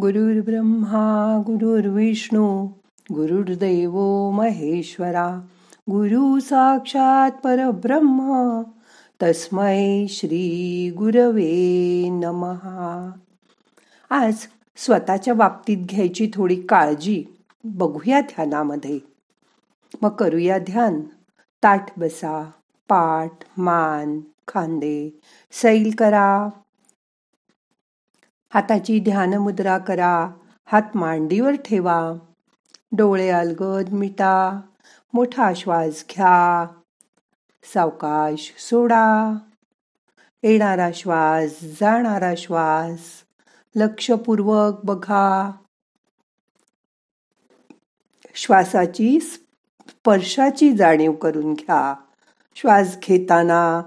गुरुर्ब्रह्मा गुरुर्विष्णू गुरुर्देव महेश्वरा गुरु साक्षात परब्रह्म तस्मै श्री गुरवे नमहा आज स्वतःच्या बाबतीत घ्यायची थोडी काळजी बघूया ध्यानामध्ये. मग करूया ध्यान. ताठ बसा पाठ मान खांदे सैल करा. हाताची ध्यानमुद्रा करा. हात मांडीवर ठेवा. डोळे अलगद मिटा. मोठा श्वास घ्या. सावकाश सोडा. येणारा श्वास जाणारा श्वास. लक्षपूर्वक बघा. श्वासाची स्पर्शाची जाणीव करून घ्या. श्वास घेताना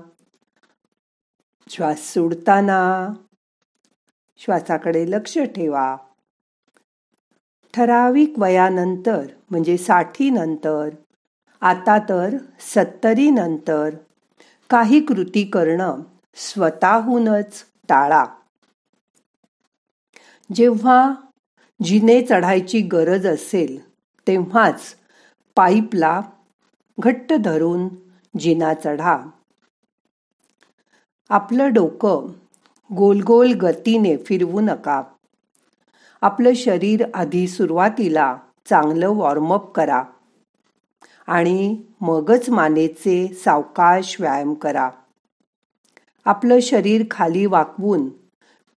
श्वास सोडताना श्वासाकडे लक्ष ठेवा. ठराविक वयानंतर म्हणजे साठी नंतर आता तर सत्तरी नंतर काही कृती करणं स्वतःहूनच टाळा. जेव्हा जिने चढायची गरज असेल तेव्हाच पाईपला घट्ट धरून जिना चढा. आपलं डोकं गोल गोल गतीने फिरवू नका. आपलं शरीर आधी सुरुवातीला चांगलं वॉर्मअप करा. आणि मगच मानेचे सावकाश व्यायाम करा. आपलं शरीर खाली वाकवून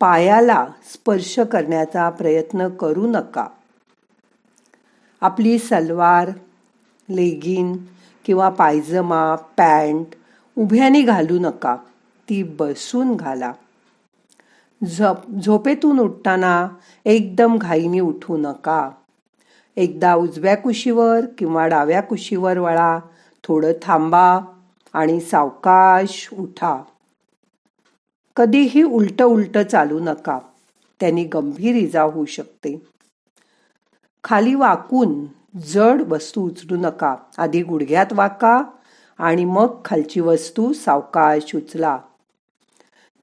पायाला स्पर्श करण्याचा प्रयत्न करू नका. आपली सलवार लेगिन किंवा पायजमा पॅन्ट उभ्याने घालू नका. ती बसून घाला. झोप झोपेतून उठताना एकदम घाईने उठू नका. एकदा उजव्या कुशीवर किंवा डाव्या कुशीवर वळा थोडं थांबा आणि सावकाश उठा. कधीही उलट उलट चालू नका त्यांनी गंभीर इजा होऊ शकते. खाली वाकून जड वस्तू उचलू नका आधी गुडघ्यात वाका आणि मग खालची वस्तू सावकाश उचला.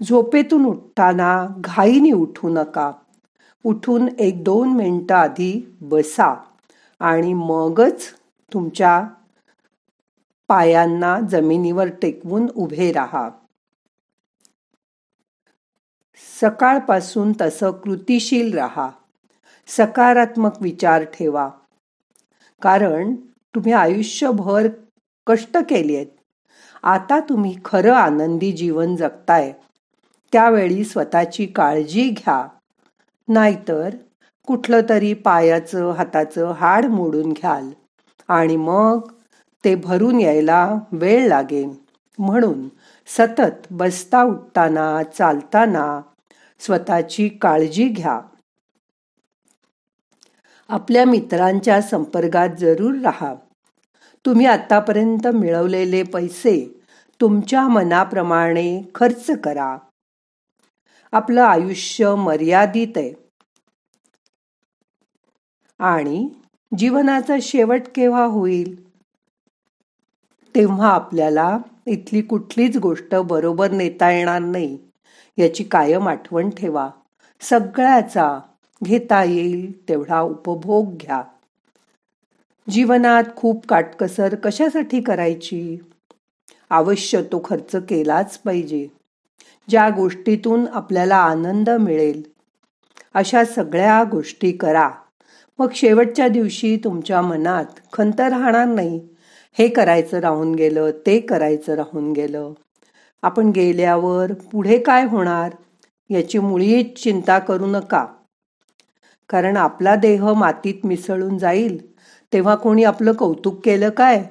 झोपेतून उठताना घाईने उठू नका. उठून एक दोन मिनटं आधी बसा आणि मगच तुमच्या पायांना जमिनीवर टेकवून उभे राहा. सकाळपासून तसं कृतिशील राहा. सकारात्मक विचार ठेवा. कारण तुम्ही आयुष्यभर कष्ट केले आहेत आता तुम्ही खरं आनंदी जीवन जगताय. त्यावेळी स्वतःची काळजी घ्या. नाहीतर कुठलं तरी पायाचं हाताचं हाड मोडून घ्याल आणि मग ते भरून यायला वेळ लागेल. म्हणून सतत बसता उठताना चालताना स्वतःची काळजी घ्या. आपल्या मित्रांच्या संपर्कात जरूर राहा. तुम्ही आतापर्यंत मिळवलेले पैसे तुमच्या मनाप्रमाणे खर्च करा. आपलं आयुष्य मर्यादित आहे. आणि जीवनाचा शेवट केव्हा होईल? तेव्हा आपल्याला इथली कुठलीच गोष्ट बरोबर नेता येणार नाही याची कायम आठवण ठेवा. सगळ्याचा घेता येईल तेवढा उपभोग घ्या. जीवनात खूप काटकसर कशासाठी करायची? अवश्य तो खर्च केलाच पाहिजे. ज्या गोष्टीतून आपल्याला आनंद मिळेल अशा सगळ्या गोष्टी करा. मग शेवटच्या दिवशी तुमच्या मनात खंत राहणार नाही. हे करायचं राहून गेलं ते करायचं राहून गेलं. आपण गेल्यावर पुढे काय होणार याची मुळीच चिंता करू नका. कारण आपला देह मातीत मिसळून जाईल. तेव्हा कोणी आपलं कौतुक केलं काय?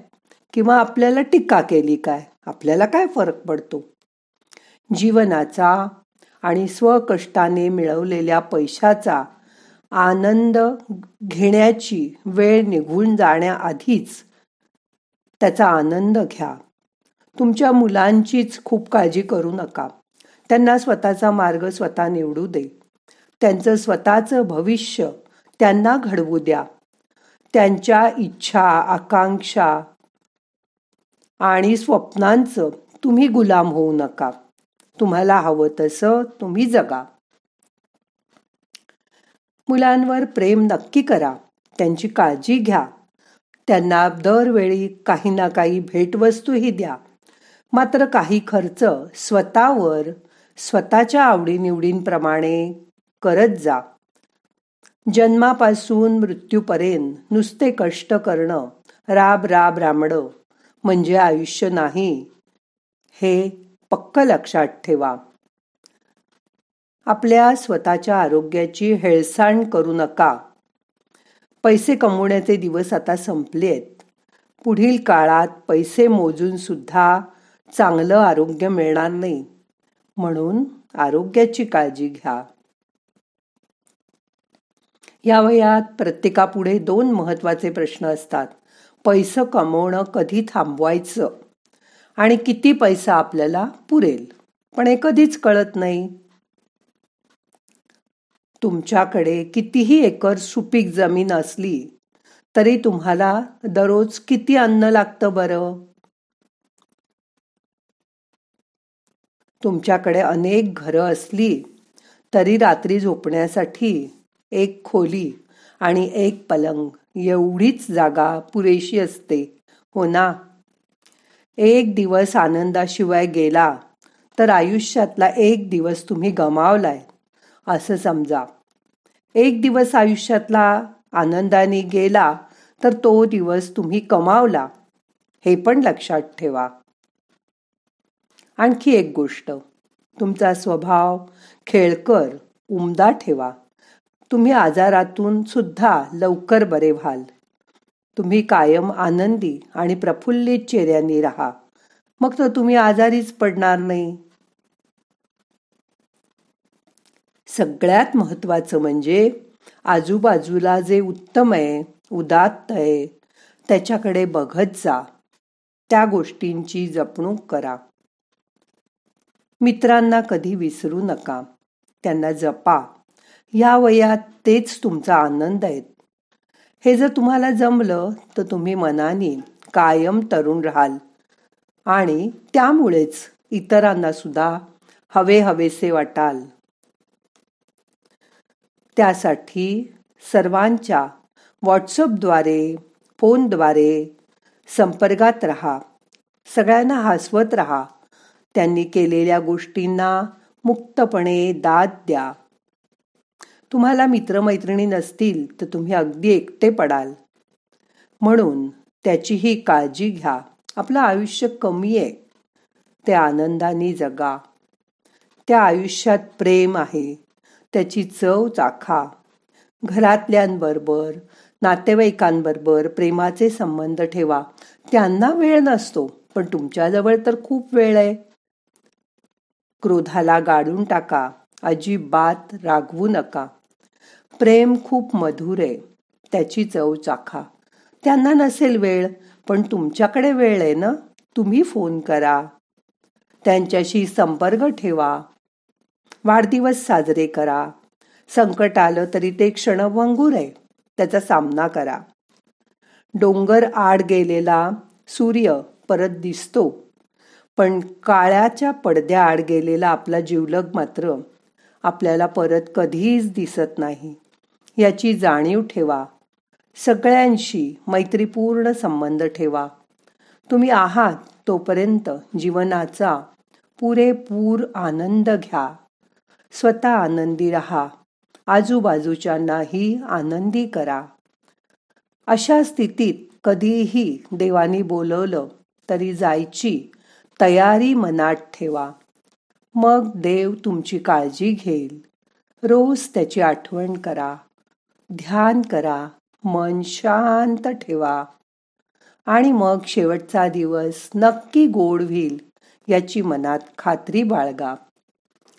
किंवा आपल्याला टीका केली काय? आपल्याला काय फरक पडतो? जीवनाचा आणि स्वकष्टाने मिळवलेल्या पैशाचा आनंद घेण्याची वेळ निघून जाण्याआधीच त्याचा आनंद घ्या. तुमच्या मुलांचीच खूप काळजी करू नका. त्यांना स्वतःचा मार्ग स्वतः निवडू दे. त्यांचं स्वतःचं भविष्य त्यांना घडवू द्या. त्यांच्या इच्छा आकांक्षा आणि स्वप्नांचं तुम्ही गुलाम होऊ नका. तुम्हाला हवं तसं तुम्ही जगा. मुलांवर प्रेम नक्की करा. त्यांची काळजी घ्या. त्यांना दरवेळी काही ना काही भेटवस्तूही द्या. मात्र काही खर्च स्वतःवर स्वतःच्या आवडीनिवडींप्रमाणे करत जा. जन्मापासून मृत्यूपर्यंत नुसते कष्ट करणं राब राब रामडं म्हणजे आयुष्य नाही हे पक्क लक्षात ठेवा. आपल्या स्वतःच्या आरोग्याची हेळसांड करू नका. पैसे कमवण्याचे दिवस आता संपलेत. पुढील काळात पैसे मोजून सुद्धा चांगलं आरोग्य मिळणार नाही. म्हणून आरोग्याची काळजी घ्या. या वयात प्रत्येकापुढे दोन महत्त्वाचे प्रश्न असतात. पैसं कमवणं कधी थांबवायचं? आणि किती पैसा आपल्याला पुरेल. पण हे कधीच कळत नाही. तुमच्याकडे कितीही एकर सुपीक जमीन असली तरी तुम्हाला दररोज किती अन्न लागतं बरं? तुमच्याकडे अनेक घरं असली तरी रात्री झोपण्यासाठी एक खोली आणि एक पलंग एवढीच जागा पुरेशी असते. हो ना? एक दिवस आनंदाशिवाय गेला तर आयुष्यातला एक दिवस तुम्ही गमावलाय असं समजा. एक दिवस आयुष्यातला आनंदाने गेला तर तो दिवस तुम्ही कमावला हे पण लक्षात ठेवा. आणखी एक गोष्ट तुमचा स्वभाव खेळकर उमदा ठेवा. तुम्ही आजारातून सुद्धा लवकर बरे व्हाल. तुम्ही कायम आनंदी आणि प्रफुल्लित चेहऱ्यांनी राहा. मग तर तुम्ही आजारीच पडणार नाही. सगळ्यात महत्वाचं म्हणजे आजूबाजूला जे उत्तम आहे उदात्त आहे त्याच्याकडे बघत जा. त्या गोष्टींची जपणूक करा. मित्रांना कधी विसरू नका. त्यांना जपा. या वयात तेच तुमचा आनंद आहेत हे जर तुम्हाला जमलं तर तुम्ही मनाने कायम तरुण राहाल. आणि त्यामुळेच इतरांना सुद्धा हवे हवेसे वाटाल. त्यासाठी सर्वांच्या व्हॉट्सअपद्वारे फोनद्वारे संपर्कात राहा. सगळ्यांना हसवत राहा. त्यांनी केलेल्या गोष्टींना मुक्तपणे दाद द्या. तुम्हाला मित्रमैत्रिणी नसतील तर तुम्ही अगदी एकटे पडाल. म्हणून त्याचीही काळजी घ्या. आपलं आयुष्य कमी आहे. ते आनंदाने जगा. त्या आयुष्यात प्रेम आहे. त्याची चव चाखा. घरातल्यांबरोबर नातेवाईकांबरोबर प्रेमाचे संबंध ठेवा. त्यांना वेळ नसतो पण तुमच्याजवळ तर खूप वेळ आहे. क्रोधाला गाडून टाका. अजिबात रागवू नका. प्रेम खूप मधुर आहे. त्याची चव चाखा. त्यांना नसेल वेळ पण तुमच्याकडे वेळ आहे ना? तुम्ही फोन करा. त्यांच्याशी संपर्क ठेवा. वाढदिवस साजरे करा. संकट आलं तरी ते क्षणभंगूर आहे. त्याचा सामना करा. डोंगर आड गेलेला सूर्य परत दिसतो. पण काळ्याच्या पडद्या आड गेलेला आपला जीवलग मात्र आपल्याला परत कधीच दिसत नाही. याची जाणीव ठेवा. सगळ्यांशी मैत्रीपूर्ण संबंध ठेवा. तुम्ही आहात तोपर्यंत जीवनाचा पुरेपूर आनंद घ्या. स्वतः आनंदी राहा. आजूबाजूच्यांनाही आनंदी करा. अशा स्थितीत कधीही देवानी बोलवलं तरी जायची तयारी मनात ठेवा. मग देव तुमची काळजी घेईल. रोज त्याची आठवण करा. ध्यान करा मन शांत ठेवा. आणि मग शेवटचा दिवस नक्की गोड होईल याची मनात खात्री बाळगा.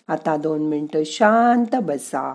आता दोन मिनटं शांत बसा.